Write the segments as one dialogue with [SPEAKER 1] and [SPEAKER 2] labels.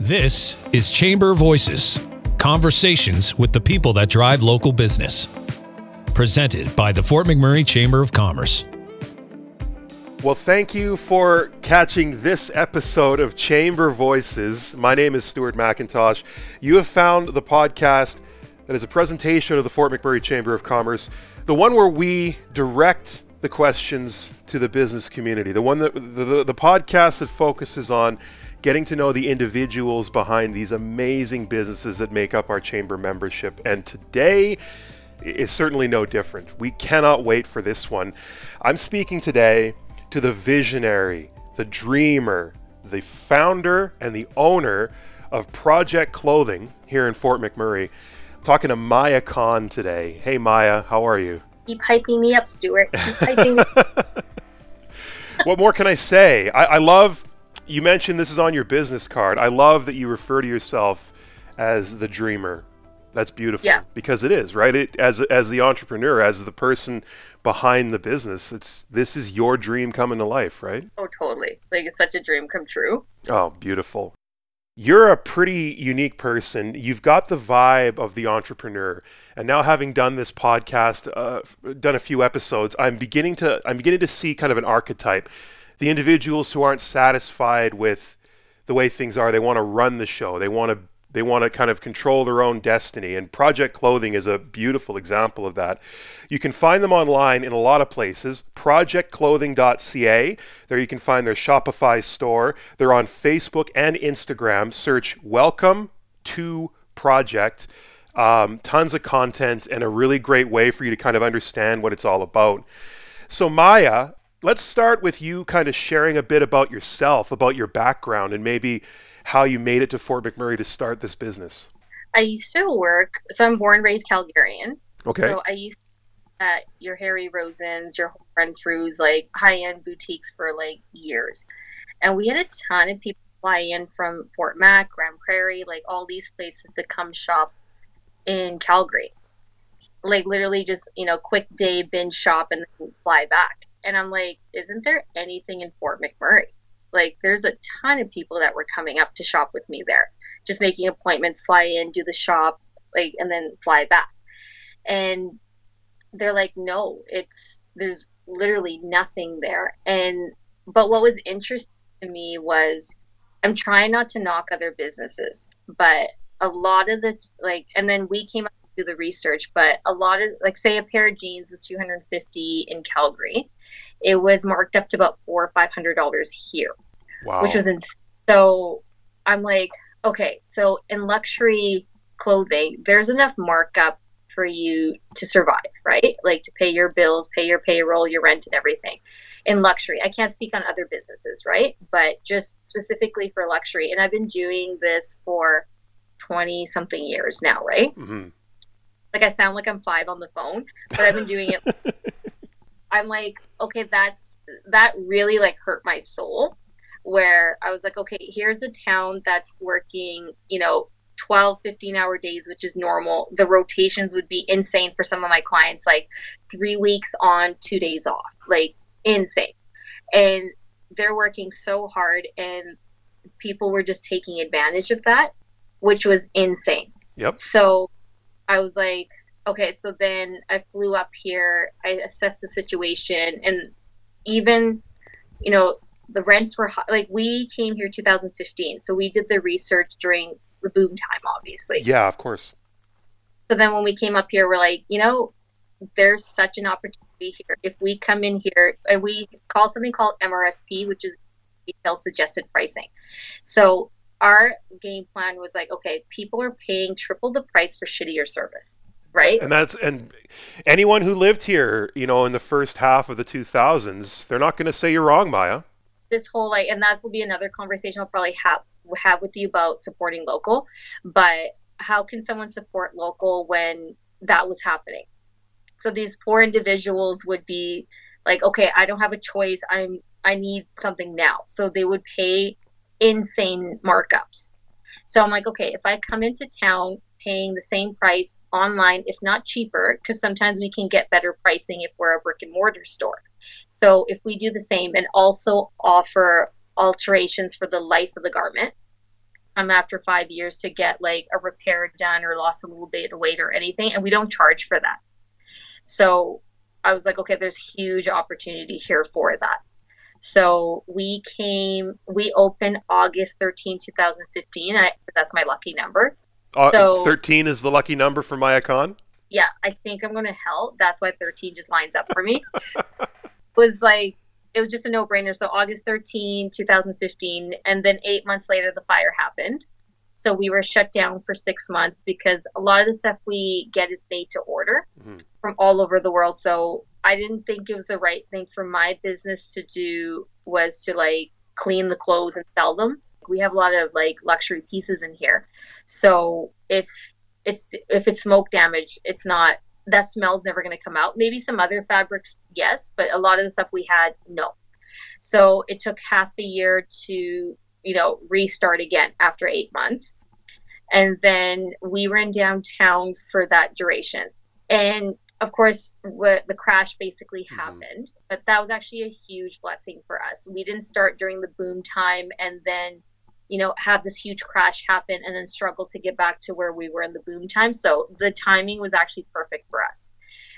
[SPEAKER 1] This is Chamber Voices conversations with the people that drive local business. Presented by the Fort McMurray Chamber of Commerce.
[SPEAKER 2] Well, thank you for catching this episode of Chamber Voices. My name is Stuart McIntosh. You have found the podcast that is a presentation of the Fort McMurray Chamber of Commerce, the one where we direct the questions to the business community, the one that the, the, the podcast that focuses on getting to know the individuals behind these amazing businesses that make up our chamber membership. And today is certainly no different. We cannot wait for this one. I'm speaking today to the visionary, the dreamer, the founder, and the owner of Project Clothing here in Fort McMurray. I'm talking to Maya Khan today. Hey, Maya, how are you?
[SPEAKER 3] Keep hyping me up, Stuart. Keep hyping
[SPEAKER 2] what more can I say? I, I love you mentioned this is on your business card. I love that you refer to yourself as the dreamer. That's beautiful
[SPEAKER 3] yeah.
[SPEAKER 2] because it is, right? It, as as the entrepreneur, as the person behind the business, it's this is your dream coming to life, right?
[SPEAKER 3] Oh, totally. Like it's such a dream come true.
[SPEAKER 2] Oh, beautiful. You're a pretty unique person. You've got the vibe of the entrepreneur. And now having done this podcast, uh, done a few episodes, I'm beginning to I'm beginning to see kind of an archetype the individuals who aren't satisfied with the way things are. They want to run the show. They want to they want to kind of control their own destiny. And Project Clothing is a beautiful example of that. You can find them online in a lot of places. ProjectClothing.ca. There you can find their Shopify store. They're on Facebook and Instagram. Search Welcome to Project. Um, tons of content and a really great way for you to kind of understand what it's all about. So, Maya, let's start with you kind of sharing a bit about yourself, about your background, and maybe how you made it to Fort McMurray to start this business.
[SPEAKER 3] I used to work, so I'm born and raised Calgarian.
[SPEAKER 2] Okay.
[SPEAKER 3] So I used at your Harry Rosen's, your Renfrews, like high end boutiques for like years. And we had a ton of people fly in from Fort Mac, Grande Prairie, like all these places to come shop in Calgary. Like literally just, you know, quick day binge shop and then fly back. And I'm like, isn't there anything in Fort McMurray? Like, there's a ton of people that were coming up to shop with me there, just making appointments, fly in, do the shop, like, and then fly back. And they're like, no, it's, there's literally nothing there. And, but what was interesting to me was I'm trying not to knock other businesses, but a lot of the, like, and then we came up do the research, but a lot of like say a pair of jeans was 250 in Calgary, it was marked up to about four or five hundred dollars here,
[SPEAKER 2] wow.
[SPEAKER 3] which was insane. So I'm like, okay, so in luxury clothing, there's enough markup for you to survive, right? Like to pay your bills, pay your payroll, your rent, and everything. In luxury, I can't speak on other businesses, right? But just specifically for luxury, and I've been doing this for 20 something years now, right? Mm-hmm like I sound like I'm five on the phone, but I've been doing it. I'm like, okay, that's that really like hurt my soul. Where I was like, okay, here's a town that's working, you know, 12, 15 hour days, which is normal. The rotations would be insane for some of my clients, like three weeks on, two days off, like insane. And they're working so hard, and people were just taking advantage of that, which was insane.
[SPEAKER 2] Yep.
[SPEAKER 3] So I was like, okay, so then I flew up here, I assessed the situation, and even, you know, the rents were high. like we came here 2015, so we did the research during the boom time, obviously.
[SPEAKER 2] Yeah, of course.
[SPEAKER 3] So then when we came up here, we're like, you know, there's such an opportunity here. If we come in here, and we call something called MRSP, which is retail suggested pricing. So our game plan was like, okay, people are paying triple the price for shittier service, right?
[SPEAKER 2] And that's and anyone who lived here, you know, in the first half of the 2000s, they're not going to say you're wrong, Maya.
[SPEAKER 3] This whole like, and that will be another conversation I'll probably have have with you about supporting local. But how can someone support local when that was happening? So these poor individuals would be like, okay, I don't have a choice. I'm I need something now. So they would pay insane markups. So I'm like, okay, if I come into town paying the same price online, if not cheaper, because sometimes we can get better pricing if we're a brick and mortar store. So if we do the same and also offer alterations for the life of the garment, come after five years to get like a repair done or lost a little bit of weight or anything, and we don't charge for that. So I was like, okay, there's huge opportunity here for that. So we came, we opened August 13, 2015. I, that's my lucky number.
[SPEAKER 2] Uh, so, 13 is the lucky number for Maya Khan?
[SPEAKER 3] Yeah, I think I'm going to help. That's why 13 just lines up for me. was like, it was just a no brainer. So August 13, 2015. And then eight months later, the fire happened. So we were shut down for six months because a lot of the stuff we get is made to order mm-hmm. from all over the world. So I didn't think it was the right thing for my business to do was to like clean the clothes and sell them. We have a lot of like luxury pieces in here. So if it's if it's smoke damage, it's not that smell's never going to come out. Maybe some other fabrics, yes, but a lot of the stuff we had, no. So it took half a year to you know, restart again after eight months. And then we ran downtown for that duration. And of course, what the crash basically mm-hmm. happened, but that was actually a huge blessing for us. We didn't start during the boom time and then, you know, have this huge crash happen and then struggle to get back to where we were in the boom time. So the timing was actually perfect for us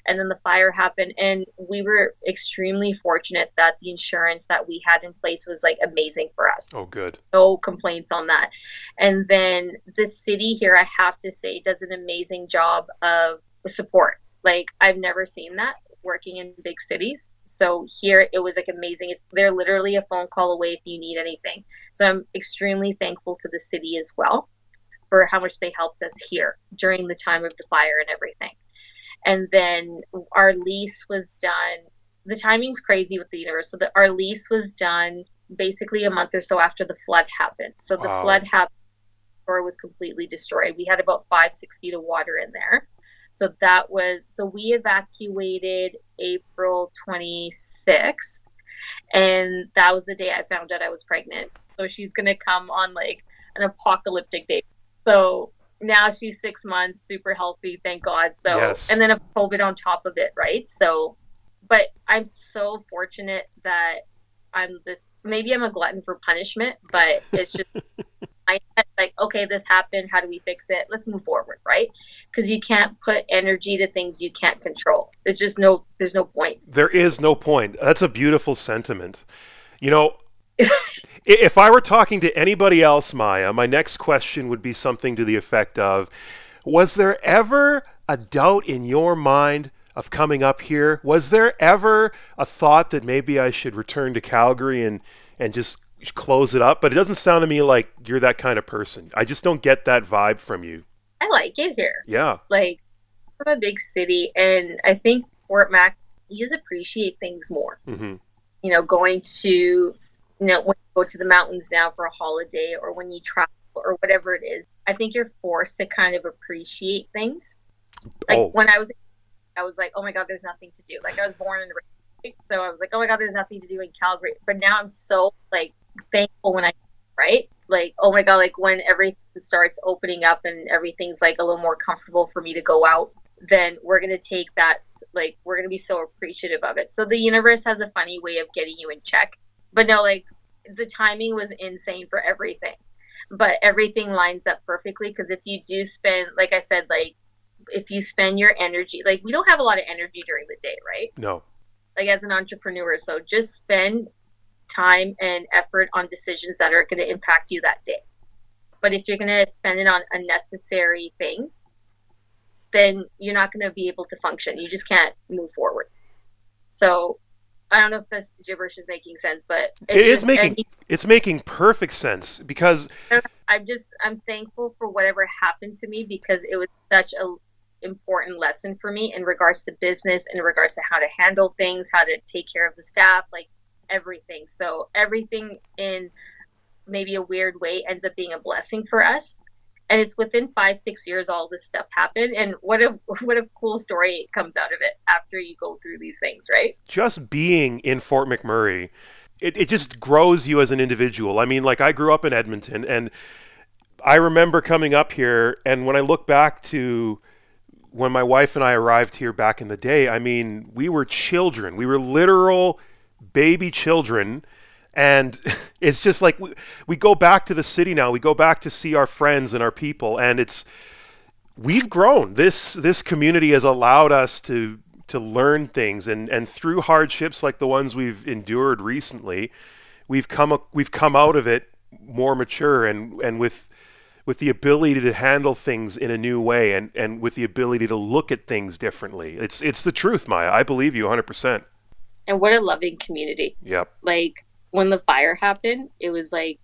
[SPEAKER 3] and then the fire happened and we were extremely fortunate that the insurance that we had in place was like amazing for us
[SPEAKER 2] oh good
[SPEAKER 3] no complaints on that and then the city here i have to say does an amazing job of support like i've never seen that working in big cities so here it was like amazing it's they're literally a phone call away if you need anything so i'm extremely thankful to the city as well for how much they helped us here during the time of the fire and everything and then our lease was done. The timing's crazy with the universe. So the, our lease was done basically a month or so after the flood happened. So the wow. flood happened, or was completely destroyed. We had about five, six feet of water in there. So that was so we evacuated April 26th, and that was the day I found out I was pregnant. So she's gonna come on like an apocalyptic day. So now she's six months, super healthy, thank God. So, yes. and then a COVID on top of it, right? So, but I'm so fortunate that I'm this. Maybe I'm a glutton for punishment, but it's just I like, okay, this happened. How do we fix it? Let's move forward, right? Because you can't put energy to things you can't control. There's just no. There's no point.
[SPEAKER 2] There is no point. That's a beautiful sentiment. You know, if I were talking to anybody else, Maya, my next question would be something to the effect of Was there ever a doubt in your mind of coming up here? Was there ever a thought that maybe I should return to Calgary and, and just close it up? But it doesn't sound to me like you're that kind of person. I just don't get that vibe from you.
[SPEAKER 3] I like it here.
[SPEAKER 2] Yeah.
[SPEAKER 3] Like, from a big city, and I think Fort Mac, you just appreciate things more. Mm-hmm. You know, going to you know, when you go to the mountains now for a holiday or when you travel or whatever it is, I think you're forced to kind of appreciate things. Like oh. when I was, I was like, oh my God, there's nothing to do. Like I was born in so I was like, oh my God, there's nothing to do in Calgary. But now I'm so like thankful when I, right? Like, oh my God, like when everything starts opening up and everything's like a little more comfortable for me to go out then we're going to take that like we're going to be so appreciative of it so the universe has a funny way of getting you in check but no, like the timing was insane for everything. But everything lines up perfectly because if you do spend, like I said, like if you spend your energy, like we don't have a lot of energy during the day, right?
[SPEAKER 2] No.
[SPEAKER 3] Like as an entrepreneur, so just spend time and effort on decisions that are going to impact you that day. But if you're going to spend it on unnecessary things, then you're not going to be able to function. You just can't move forward. So I don't know if this gibberish is making sense, but
[SPEAKER 2] it is making any, it's making perfect sense because
[SPEAKER 3] I'm just I'm thankful for whatever happened to me because it was such a important lesson for me in regards to business, in regards to how to handle things, how to take care of the staff, like everything. So everything in maybe a weird way ends up being a blessing for us. And it's within five six years all this stuff happened. And what a what a cool story comes out of it after you go through these things right?
[SPEAKER 2] Just being in fort mcmurray it, it just grows you as an individual. I mean like i grew up in edmonton and i remember coming up here and when i look back to when my wife and i arrived here back in the day i mean we were children. We were literal baby children And it's just like we, we go back to the city now. We go back to see our friends and our people, and it's we've grown. This this community has allowed us to to learn things, and and through hardships like the ones we've endured recently, we've come we've come out of it more mature and and with with the ability to handle things in a new way and, and with the ability to look at things differently. It's it's the truth, Maya. I believe you 100%.
[SPEAKER 3] And what a loving community.
[SPEAKER 2] Yep.
[SPEAKER 3] Like when the fire happened, it was like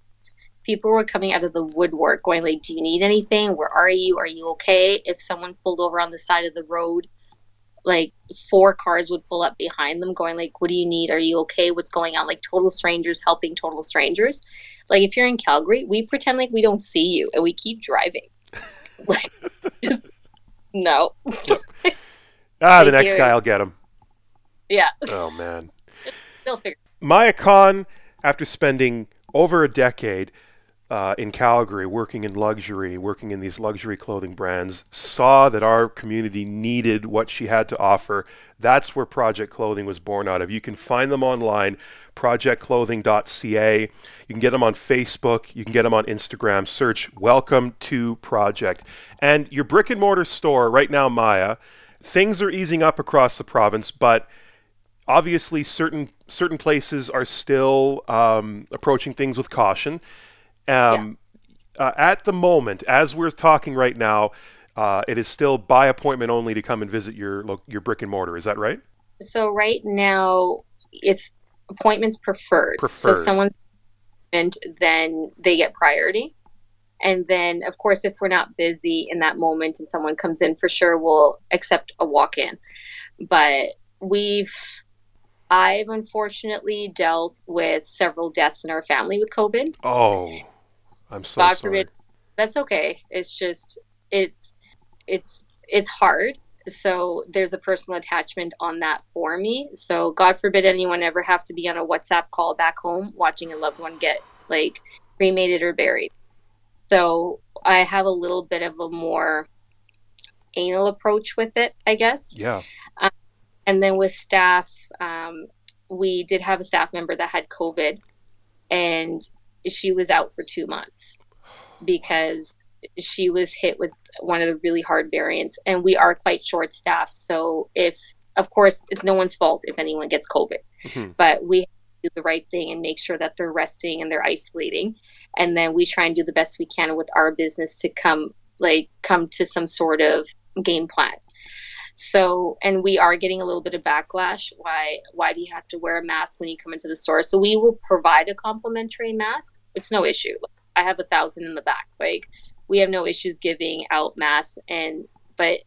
[SPEAKER 3] people were coming out of the woodwork going like, "Do you need anything? Where are you? Are you okay?" If someone pulled over on the side of the road, like four cars would pull up behind them going like what do you need are you okay what's going on like total strangers helping total strangers like if you're in calgary we pretend like we don't see you and we keep driving like just, no
[SPEAKER 2] ah the next guy i'll get him
[SPEAKER 3] yeah
[SPEAKER 2] oh man
[SPEAKER 3] still
[SPEAKER 2] maya khan after spending over a decade uh, in Calgary, working in luxury, working in these luxury clothing brands, saw that our community needed what she had to offer. That's where Project Clothing was born out of. You can find them online, projectclothing.ca. You can get them on Facebook. You can get them on Instagram. Search Welcome to Project. And your brick and mortar store right now, Maya, things are easing up across the province, but obviously certain certain places are still um, approaching things with caution. Um, yeah. uh, at the moment, as we're talking right now, uh, it is still by appointment only to come and visit your your brick and mortar. Is that right?
[SPEAKER 3] So right now, it's appointments preferred.
[SPEAKER 2] Preferred.
[SPEAKER 3] So someone's and then they get priority. And then, of course, if we're not busy in that moment and someone comes in, for sure we'll accept a walk in. But we've, I've unfortunately dealt with several deaths in our family with COVID.
[SPEAKER 2] Oh. I'm so God sorry. Forbid,
[SPEAKER 3] that's okay. It's just it's it's it's hard. So there's a personal attachment on that for me. So God forbid anyone ever have to be on a WhatsApp call back home watching a loved one get like cremated or buried. So I have a little bit of a more anal approach with it, I guess.
[SPEAKER 2] Yeah.
[SPEAKER 3] Um, and then with staff, um, we did have a staff member that had COVID, and she was out for two months because she was hit with one of the really hard variants. And we are quite short staffed. So if of course it's no one's fault if anyone gets covid mm-hmm. but we do the right thing and make sure that they're resting and they're isolating. And then we try and do the best we can with our business to come like come to some sort of game plan so, and we are getting a little bit of backlash. Why? Why do you have to wear a mask when you come into the store? So we will provide a complimentary mask. It's no issue. I have a thousand in the back. Like we have no issues giving out masks and but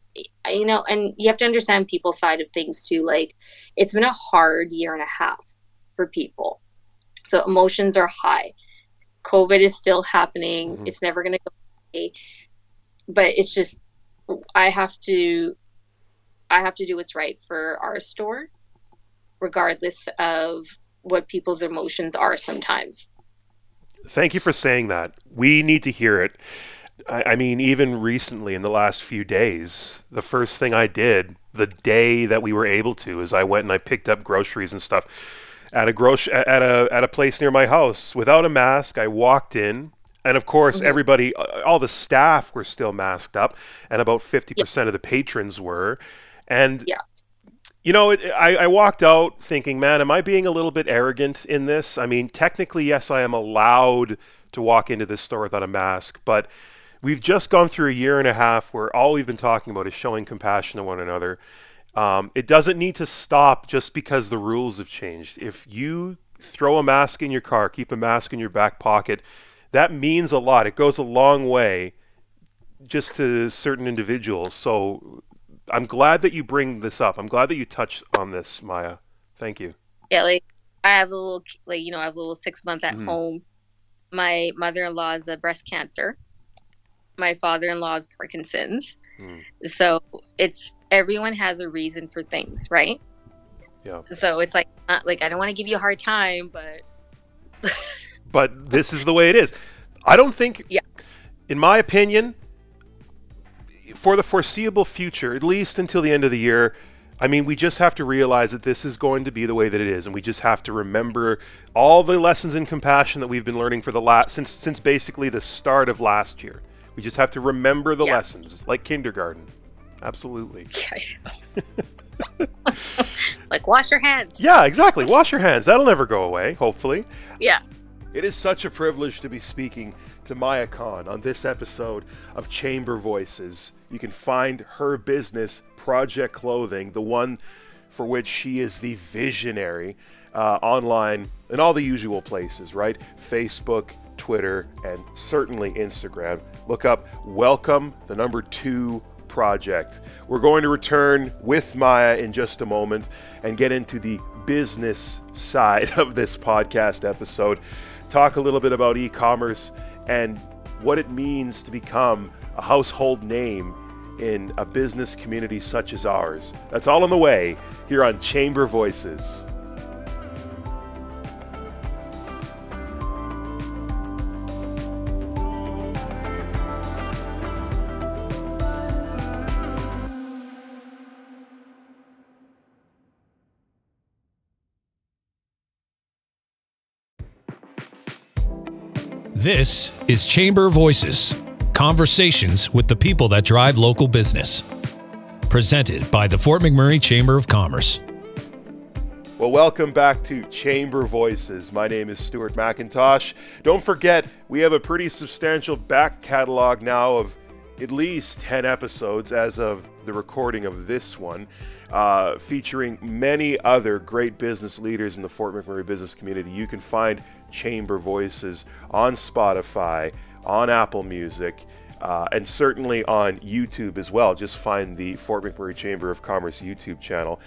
[SPEAKER 3] you know and you have to understand people's side of things too like it's been a hard year and a half for people so emotions are high covid is still happening mm-hmm. it's never going to go away but it's just i have to I have to do what's right for our store, regardless of what people's emotions are sometimes.
[SPEAKER 2] Thank you for saying that. We need to hear it. I, I mean, even recently in the last few days, the first thing I did the day that we were able to is I went and I picked up groceries and stuff at a grocery at a at a place near my house without a mask. I walked in, and of course, mm-hmm. everybody, all the staff were still masked up, and about fifty percent of the patrons were. And
[SPEAKER 3] yeah.
[SPEAKER 2] You know, it, I, I walked out thinking, man, am I being a little bit arrogant in this? I mean, technically, yes, I am allowed to walk into this store without a mask, but we've just gone through a year and a half where all we've been talking about is showing compassion to one another. Um, it doesn't need to stop just because the rules have changed. If you throw a mask in your car, keep a mask in your back pocket, that means a lot. It goes a long way just to certain individuals. So I'm glad that you bring this up. I'm glad that you touched on this, Maya. Thank you.
[SPEAKER 3] Yeah, like I have a little, like you know, I have a little six month at mm-hmm. home. My mother in law is a breast cancer. My father in law is Parkinson's. Mm. So it's everyone has a reason for things, right?
[SPEAKER 2] Yeah.
[SPEAKER 3] So it's like, not, like I don't want to give you a hard time, but.
[SPEAKER 2] but this is the way it is. I don't think.
[SPEAKER 3] Yeah.
[SPEAKER 2] In my opinion, for the foreseeable future, at least until the end of the year, I mean, we just have to realize that this is going to be the way that it is, and we just have to remember all the lessons in compassion that we've been learning for the last since since basically the start of last year. We just have to remember the
[SPEAKER 3] Yeah.
[SPEAKER 2] lessons, like kindergarten. Absolutely.
[SPEAKER 3] like wash your hands.
[SPEAKER 2] Yeah, exactly. Wash your hands. That'll never go away, hopefully.
[SPEAKER 3] Yeah.
[SPEAKER 2] It is such a privilege to be speaking to Maya Khan on this episode of Chamber Voices. You can find her business, Project Clothing, the one for which she is the visionary, uh, online in all the usual places, right? Facebook, Twitter, and certainly Instagram. Look up Welcome, the number two project. We're going to return with Maya in just a moment and get into the business side of this podcast episode. Talk a little bit about e commerce and what it means to become a household name in a business community such as ours. That's all on the way here on Chamber Voices.
[SPEAKER 1] This is Chamber Voices conversations with the people that drive local business. Presented by the Fort McMurray Chamber of Commerce.
[SPEAKER 2] Well, welcome back to Chamber Voices. My name is Stuart McIntosh. Don't forget, we have a pretty substantial back catalog now of at least 10 episodes as of the recording of this one, uh, featuring many other great business leaders in the Fort McMurray business community. You can find Chamber Voices on Spotify, on Apple Music, uh, and certainly on YouTube as well. Just find the Fort McMurray Chamber of Commerce YouTube channel.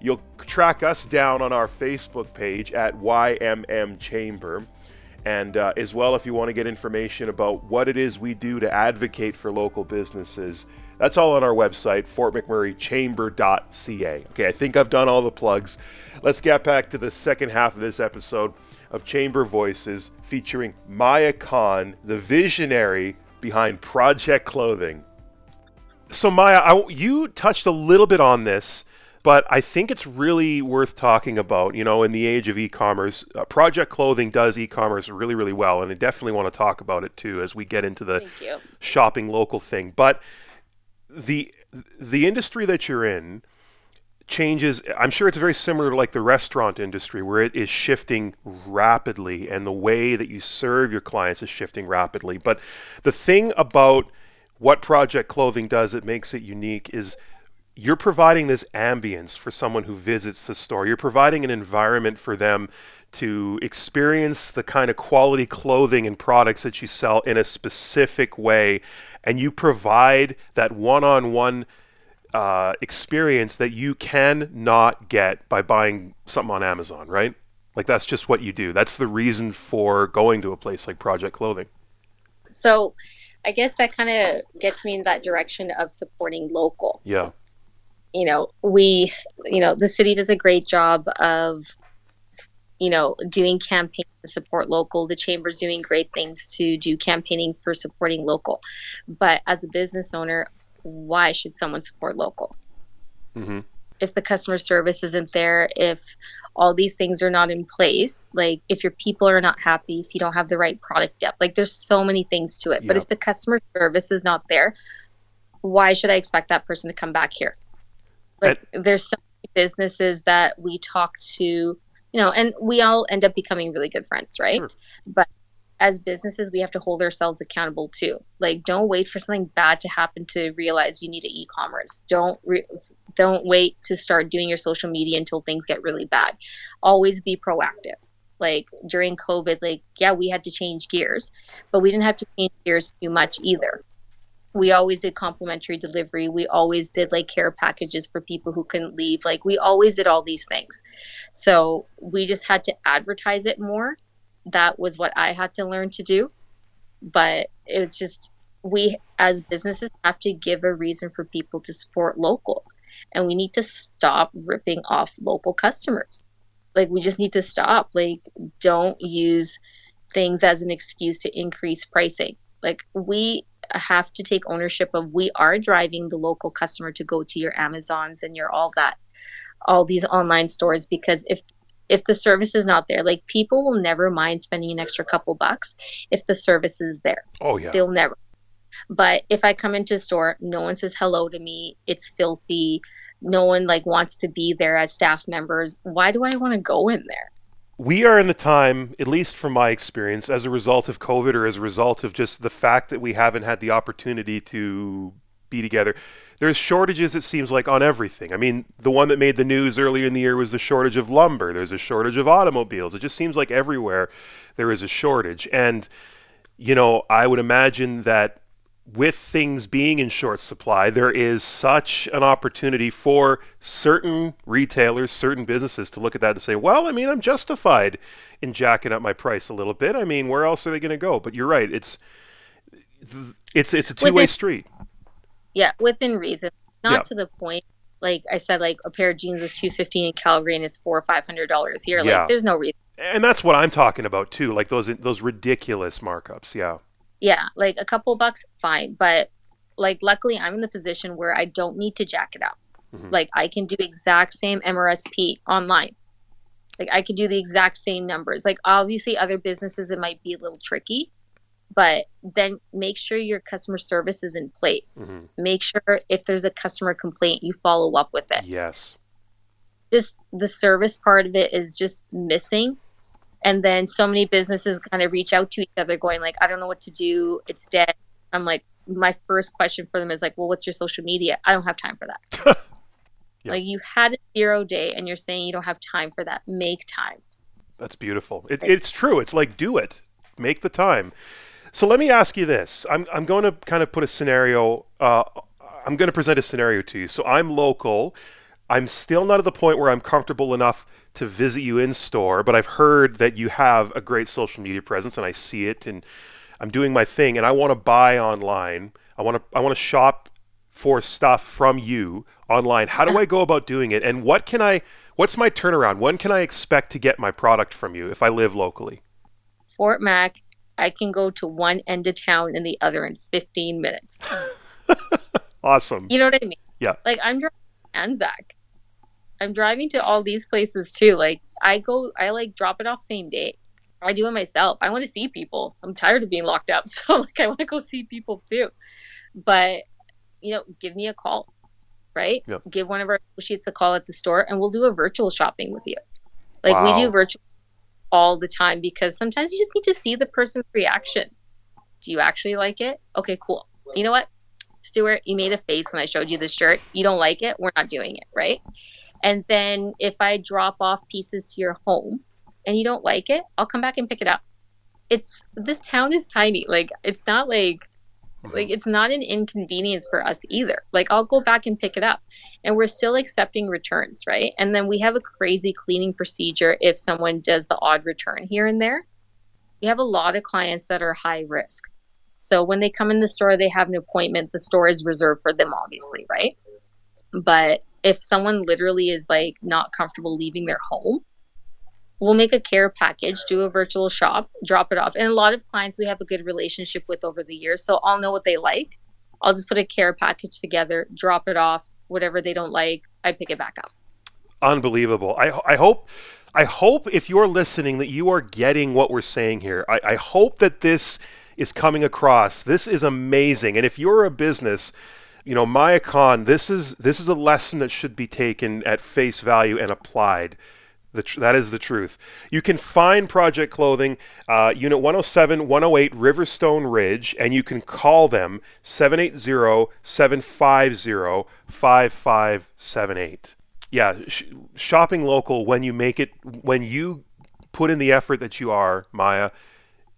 [SPEAKER 2] You'll track us down on our Facebook page at YMM Chamber. And uh, as well, if you want to get information about what it is we do to advocate for local businesses, that's all on our website, fortmcmurraychamber.ca. Okay, I think I've done all the plugs. Let's get back to the second half of this episode of Chamber Voices featuring Maya Khan, the visionary behind Project Clothing. So, Maya, I, you touched a little bit on this, but I think it's really worth talking about. You know, in the age of e-commerce, uh, Project Clothing does e-commerce really, really well, and I definitely want to talk about it too as we get into the shopping local thing. But the the industry that you're in changes i'm sure it's very similar to like the restaurant industry where it is shifting rapidly and the way that you serve your clients is shifting rapidly. But the thing about what project clothing does that makes it unique is you're providing this ambience for someone who visits the store. You're providing an environment for them to experience the kind of quality clothing and products that you sell in a specific way and you provide that one-on-one uh, experience that you can not get by buying something on Amazon, right? Like that's just what you do. That's the reason for going to a place like Project Clothing.
[SPEAKER 3] So I guess that kind of gets me in that direction of supporting local.
[SPEAKER 2] Yeah.
[SPEAKER 3] You know, we, you know, the city does a great job of, you know, doing campaigns to support local. The chamber's doing great things to do campaigning for supporting local. But as a business owner, why should someone support local?
[SPEAKER 2] hmm
[SPEAKER 3] if the customer service isn't there, if all these things are not in place, like if your people are not happy, if you don't have the right product depth, like there's so many things to it. But if the customer service is not there, why should I expect that person to come back here? Like there's so many businesses that we talk to, you know, and we all end up becoming really good friends, right?
[SPEAKER 2] Sure.
[SPEAKER 3] But as businesses, we have to hold ourselves accountable too. Like, don't wait for something bad to happen to realize you need an e-commerce. Don't re- don't wait to start doing your social media until things get really bad. Always be proactive. Like during COVID, like yeah, we had to change gears, but we didn't have to change gears too much either. We always did complimentary delivery. We always did like care packages for people who couldn't leave. Like we always did all these things. So we just had to advertise it more that was what I had to learn to do. But it was just we as businesses have to give a reason for people to support local. And we need to stop ripping off local customers. Like we just need to stop. Like don't use things as an excuse to increase pricing. Like we have to take ownership of we are driving the local customer to go to your Amazons and your all that. all these online stores because if if the service is not there, like people will never mind spending an extra couple bucks if the service is there.
[SPEAKER 2] Oh yeah.
[SPEAKER 3] They'll never. But if I come into a store, no one says hello to me. It's filthy. No one like wants to be there as staff members. Why do I want to go in there?
[SPEAKER 2] we are in a time, at least from my experience, as a result of COVID or as a result of just the fact that we haven't had the opportunity to be together. There's shortages, it seems like, on everything. I mean, the one that made the news earlier in the year was the shortage of lumber. There's a shortage of automobiles. It just seems like everywhere there is a shortage. And, you know, I would imagine that with things being in short supply, there is such an opportunity for certain retailers, certain businesses to look at that and say, well, I mean, I'm justified in jacking up my price a little bit. I mean, where else are they going to go? But you're right. It's it's it's a two way street.
[SPEAKER 3] Yeah, within reason. Not yeah. to the point like I said, like a pair of jeans was two fifty in Calgary and it's four or five hundred dollars here. Yeah. Like there's no reason.
[SPEAKER 2] And that's what I'm talking about too. Like those those ridiculous markups. Yeah
[SPEAKER 3] yeah, like a couple bucks, fine. But like, luckily, I'm in the position where I don't need to jack it up. Mm-hmm. Like, I can do exact same MRSP online. Like, I could do the exact same numbers. Like, obviously, other businesses, it might be a little tricky, but then make sure your customer service is in place. Mm-hmm. Make sure if there's a customer complaint, you follow up with it.
[SPEAKER 2] Yes.
[SPEAKER 3] Just the service part of it is just missing. And then so many businesses kind of reach out to each other going like i don't know what to do. It's dead. I'm like my first question for them is like well what's your social media? I don't have time for that. Yeah. like you had a zero day and you're saying you don't have time for that. Make time.
[SPEAKER 2] That's beautiful. It, it's true. It's like do it. Make the time so let me ask you this i'm, I'm going to kind of put a scenario uh, i'm going to present a scenario to you so i'm local i'm still not at the point where i'm comfortable enough to visit you in store, but I've heard that you have a great social media presence and I see it and I'm doing my thing and I want to buy online. I want to I want to shop for stuff from you online. How do I go about doing it? And what can I what's my turnaround? When can I expect to get my product from you if I live locally?
[SPEAKER 3] Fort Mac, I can go to one end of town and the other in 15 minutes.
[SPEAKER 2] awesome.
[SPEAKER 3] You know what I mean?
[SPEAKER 2] Yeah.
[SPEAKER 3] Like I'm driving Anzac. I'm driving to all these places too. Like I go, I like drop it off same day. I do it myself. I want to see people. I'm tired of being locked up, so like I want to go see people too. But you know, give me a call, right? Yep. Give one of our associates a call at the store, and we'll do a virtual shopping with you. Like wow. we do virtual all the time because sometimes you just need to see the person's reaction. Do you actually like it? Okay, cool. You know what, Stuart? You made a face when I showed you the shirt. You don't like it? We're not doing it, right? And then if I drop off pieces to your home and you don't like it, I'll come back and pick it up. It's this town is tiny. Like it's not like mm-hmm. like it's not an inconvenience for us either. Like I'll go back and pick it up. And we're still accepting returns, right? And then we have a crazy cleaning procedure if someone does the odd return here and there. We have a lot of clients that are high risk. So when they come in the store, they have an appointment. The store is reserved for them, obviously, right? But if someone literally is like not comfortable leaving their home, we'll make a care package, do a virtual shop, drop it off. And a lot of clients we have a good relationship with over the years, so I'll know what they like. I'll just put a care package together, drop it off, whatever they don't like, I pick it back up.
[SPEAKER 2] Unbelievable. I I hope I hope if you're listening that you are getting what we're saying here. I, I hope that this is coming across. This is amazing. And if you're a business you know, Maya Khan, this is this is a lesson that should be taken at face value and applied. Tr- that is the truth. You can find Project Clothing, uh, Unit 107 108 Riverstone Ridge, and you can call them 780 750 5578. Yeah, sh- shopping local when you make it, when you put in the effort that you are, Maya,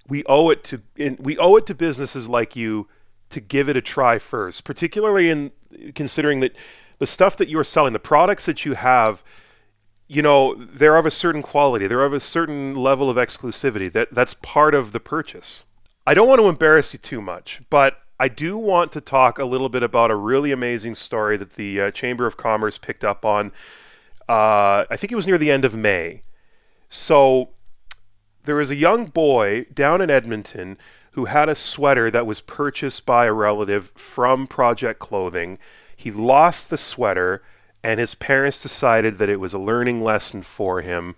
[SPEAKER 2] we owe it to in, we owe it to businesses like you to give it a try first, particularly in considering that the stuff that you're selling, the products that you have, you know, they're of a certain quality, they're of a certain level of exclusivity. That that's part of the purchase. I don't want to embarrass you too much, but I do want to talk a little bit about a really amazing story that the uh, Chamber of Commerce picked up on. Uh, I think it was near the end of May. So there was a young boy down in Edmonton who had a sweater that was purchased by a relative from Project Clothing. He lost the sweater and his parents decided that it was a learning lesson for him,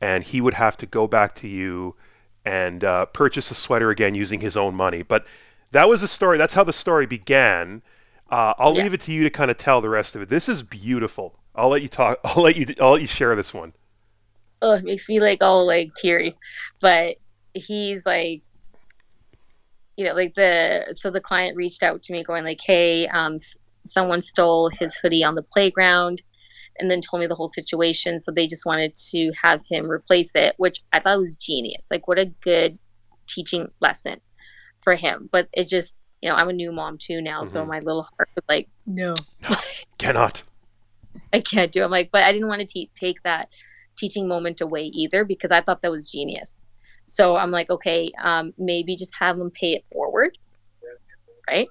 [SPEAKER 2] and he would have to go back to you and uh, purchase a sweater again using his own money. But that was the story. That's how the story began. Uh, I'll
[SPEAKER 3] Yeah.
[SPEAKER 2] leave it to you to kind of tell the rest of it. This is beautiful. I'll let you talk. I'll let you. I'll let you share this one.
[SPEAKER 3] oh, it makes me like all like teary. But he's like, you know, like the so the client reached out to me going like, hey, um, someone stole his hoodie on the playground, and then told me the whole situation. So they just wanted to have him replace it, which I thought was genius. Like, what a good teaching lesson for him. But it just, you know, I'm a new mom too now, so
[SPEAKER 2] Mhm.
[SPEAKER 3] my little heart was like, no.
[SPEAKER 2] Cannot.
[SPEAKER 3] I can't do. it. I'm like, but I didn't want to te- take that teaching moment away either because I thought that was genius. So I'm like, okay, um, maybe just have them pay it forward, right?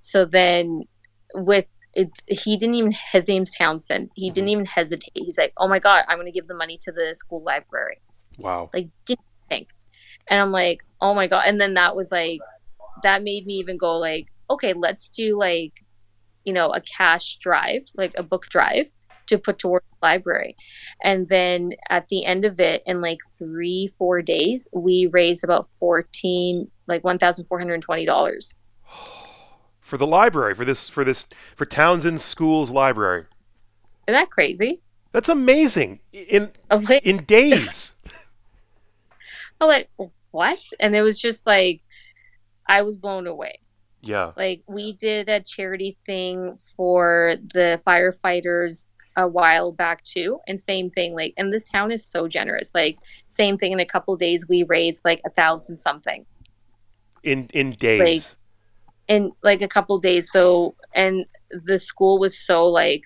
[SPEAKER 3] So then, with it, he didn't even. His name's Townsend. He didn't mm-hmm. even hesitate. He's like, oh my god, I'm going to give the money to the school library.
[SPEAKER 2] Wow.
[SPEAKER 3] Like, didn't think. And I'm like, oh my god. And then that was like, that made me even go like, okay, let's do like, you know, a cash drive, like a book drive to put towards the library. And then at the end of it, in like three, four days, we raised about 14, like $1,420.
[SPEAKER 2] For the library, for this, for this, for Townsend School's library.
[SPEAKER 3] Isn't that crazy?
[SPEAKER 2] That's amazing. In in days.
[SPEAKER 3] I'm like, what? And it was just like, I was blown away.
[SPEAKER 2] yeah.
[SPEAKER 3] Like we did a charity thing for the firefighters a while back too, and same thing. Like, and this town is so generous. Like, same thing. In a couple days, we raised like a thousand something
[SPEAKER 2] In in days.
[SPEAKER 3] In like a couple days. So, and the school was so like,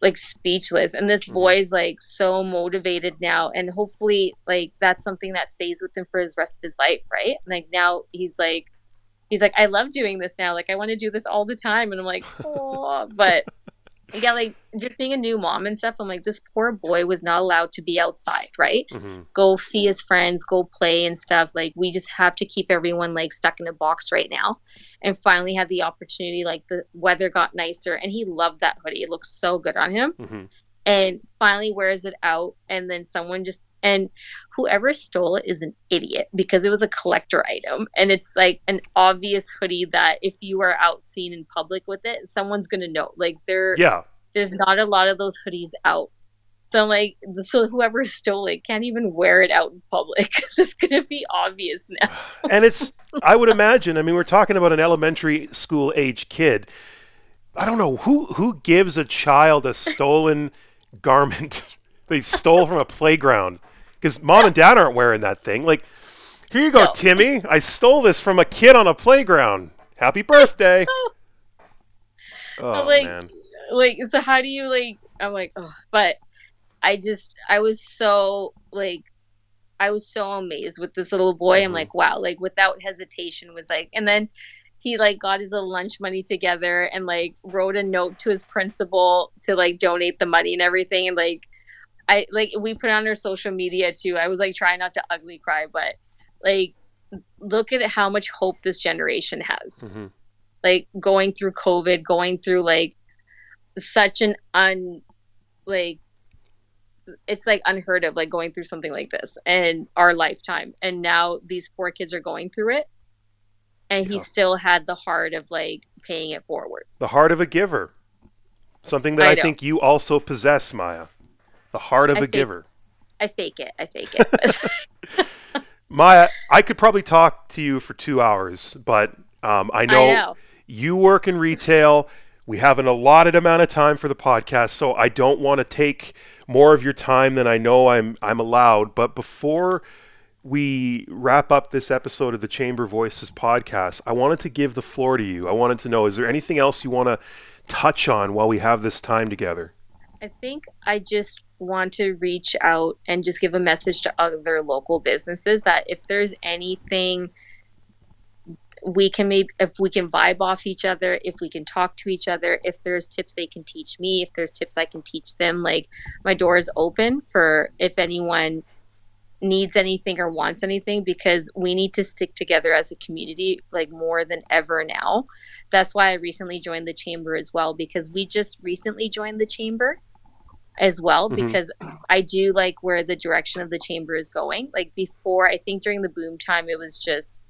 [SPEAKER 3] like speechless. And this
[SPEAKER 2] Mhm.
[SPEAKER 3] boy's like so motivated now, and hopefully, like that's something that stays with him for his rest of his life, right? Like now he's like. He's like, I love doing this now. Like, I want to do this all the time. And I'm like, oh, but yeah, like just being a new mom and stuff, I'm like, this poor boy was not allowed to be outside, right?
[SPEAKER 2] hmm
[SPEAKER 3] Go see his friends, go play and stuff. Like, we just have to keep everyone like stuck in a box right now. And finally had the opportunity, like, the weather got nicer and he loved that hoodie. It looks so good on him.
[SPEAKER 2] hmm
[SPEAKER 3] And finally wears it out. And then someone just, and whoever stole it is an idiot because it was a collector item. And it's like an obvious hoodie that if you are out seen in public with it someone's gonna know. Like there
[SPEAKER 2] Yeah.
[SPEAKER 3] there's not a lot of those hoodies out. So I'm like so whoever stole it can't even wear it out in public. It's gonna be obvious now.
[SPEAKER 2] And it's i would imagine i mean we're talking about an elementary school age kid. I don't know who who gives a child a stolen garment? They stole from a playground because mom and dad aren't wearing that thing. Like here you go
[SPEAKER 3] No.
[SPEAKER 2] timmy. I stole this from a kid on a playground. Happy birthday. Oh
[SPEAKER 3] like
[SPEAKER 2] man.
[SPEAKER 3] like so how do you like i'm like oh but i just i was so like i was so amazed with this little boy. I'm
[SPEAKER 2] Mhm.
[SPEAKER 3] like wow. Like without hesitation was like and then he like got his little lunch money together and like wrote a note to his principal to like donate the money and everything. And like i like we put it on our social media too i was like trying not to ugly cry but like look at how much hope this generation has
[SPEAKER 2] hmm
[SPEAKER 3] like going through COVID, going through like such an un like it's like unheard of, like going through something like this in our lifetime. And now these poor kids are going through it. And he
[SPEAKER 2] Yeah.
[SPEAKER 3] still had the heart of like paying it forward.
[SPEAKER 2] the heart of a giver something that
[SPEAKER 3] I
[SPEAKER 2] i, think you also possess maya the heart of
[SPEAKER 3] I
[SPEAKER 2] a
[SPEAKER 3] think-
[SPEAKER 2] giver
[SPEAKER 3] I fake it. I fake it.
[SPEAKER 2] Maya, I could probably talk to you for two hours, but um, I, know
[SPEAKER 3] I know.
[SPEAKER 2] you work in retail. We have an allotted amount of time for the podcast, so I don't want to take more of your time than I know I'm I'm allowed. But before we wrap up this episode of the Chamber Voices podcast, I wanted to give the floor to you. I wanted to know: is there anything else you want to touch on while we have this time together?
[SPEAKER 3] I think I just want to reach out and just give a message to other local businesses that if there's anything we can maybe if we can vibe off each other, if we can talk to each other, if there's tips they can teach me, if there's tips I can teach them, like my door is open for if anyone needs anything or wants anything because we need to stick together as a community like more than ever now. That's why I recently joined the chamber as well because we just recently joined the chamber as well mm-hmm. because I do like where the direction of the chamber is going. Like before, I think during the boom time it was just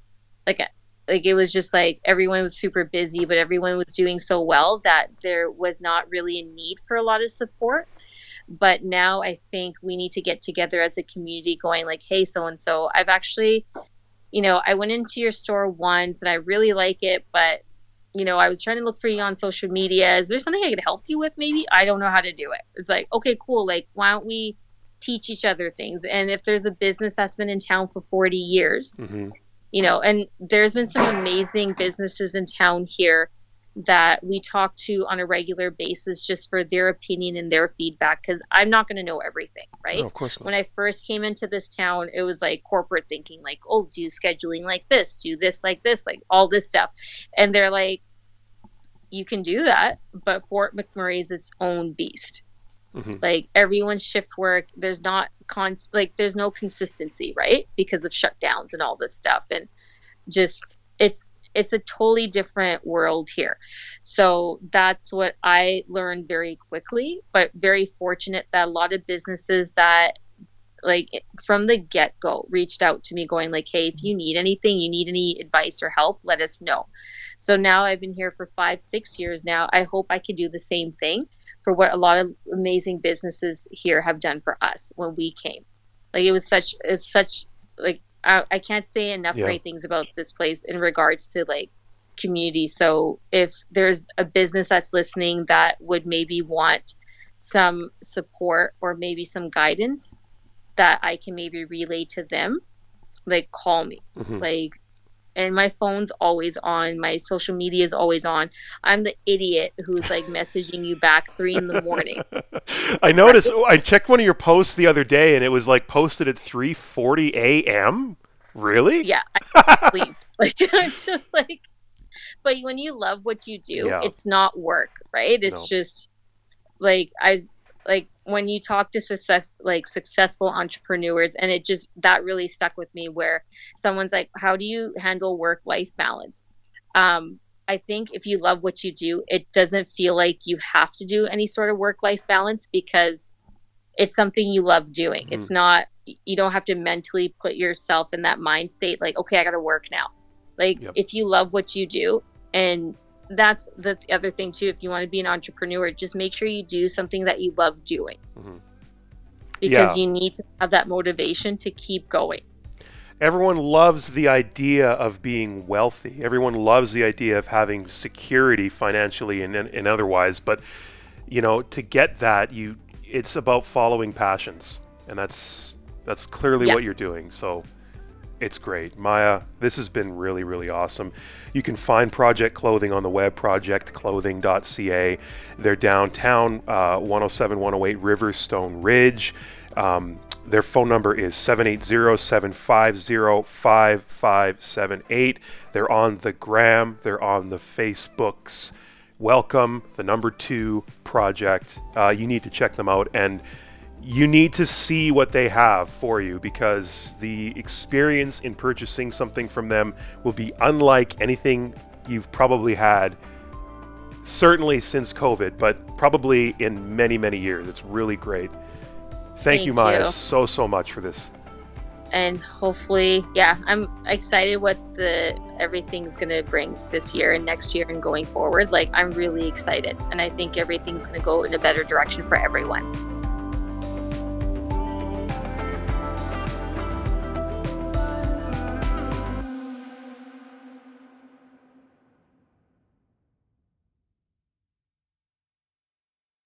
[SPEAKER 3] like like it was just like everyone was super busy but everyone was doing so well that there was not really a need for a lot of support but now I think we need to get together as a community going like, hey, so and so, I've actually, you know, I went into your store once and I really like it, but you know, I was trying to look for you on social media. Is there something I could help you with? Maybe I don't know how to do it. It's like, okay, cool. Like, why don't we teach each other things? And if there's a business that's been in town for 40 years, mm-hmm. you know, and there's been some amazing businesses in town here that we talk to on a regular basis just for their opinion and their feedback because I'm not going to know everything, right? No,
[SPEAKER 2] of course not.
[SPEAKER 3] When I first came into this town, it was like corporate thinking, like, oh, do scheduling like this, do this like this, like all this stuff. And they're like, you can do that, but Fort McMurray is its own beast. Mm-hmm. Like everyone's shift work, there's not con like there's no consistency, right? Because of shutdowns and all this stuff, and just it's it's a totally different world here. So that's what I learned very quickly, but very fortunate that a lot of businesses that like from the get go reached out to me going like hey if you need anything you need any advice or help let us know. So now i've been here for five six years now. I hope i can do the same thing for what a lot of amazing businesses here have done for us when we came. Like it was such it's such like I, I can't say enough yeah. great things about this place in regards to like community. So if there's a business that's listening that would maybe want some support or maybe some guidance that I can maybe relay to them, like call me. Mm-hmm. Like and my phone's always on my social media is always on. I'm the idiot who's like messaging you back three in the morning.
[SPEAKER 2] I noticed oh, i checked one of your posts the other day and it was like posted at 3.40 a.m really?
[SPEAKER 3] Yeah i sleep. Like it's just like but when you love what you do yeah. it's not work right? It's no. just like i like when you talk to success like successful entrepreneurs and it just that really stuck with me where someone's like how do you handle work life balance um i think if you love what you do it doesn't feel like you have to do any sort of work life balance because it's something you love doing mm-hmm. it's not you don't have to mentally put yourself in that mind state like okay i gotta work now like yep. if you love what you do and that's the other thing too. If you want to be an entrepreneur, just make sure you do something that you love doing, mm-hmm. because yeah. you need to have that motivation to keep going.
[SPEAKER 2] Everyone loves the idea of being wealthy. Everyone loves the idea of having security financially and, and otherwise. But you know, to get that, you it's about following passions, and that's that's clearly yeah. what you're doing. So it's great. Maya, this has been really, really awesome. You can find Project Clothing on the web, projectclothing.ca. They're downtown, uh, 107 108 Riverstone Ridge. Um, their phone number is 780-750-5578. They're on the gram, they're on the Facebooks. Welcome, the number two project. Uh, you need to check them out. And you need to see what they have for you because the experience in purchasing something from them will be unlike anything you've probably had certainly since covid but probably in many many years. It's really great. Thank, thank you maya you. so so much for this.
[SPEAKER 3] And hopefully yeah i'm excited what the everything's going to bring this year and next year and going forward. Like i'm really excited and i think everything's going to go in a better direction for everyone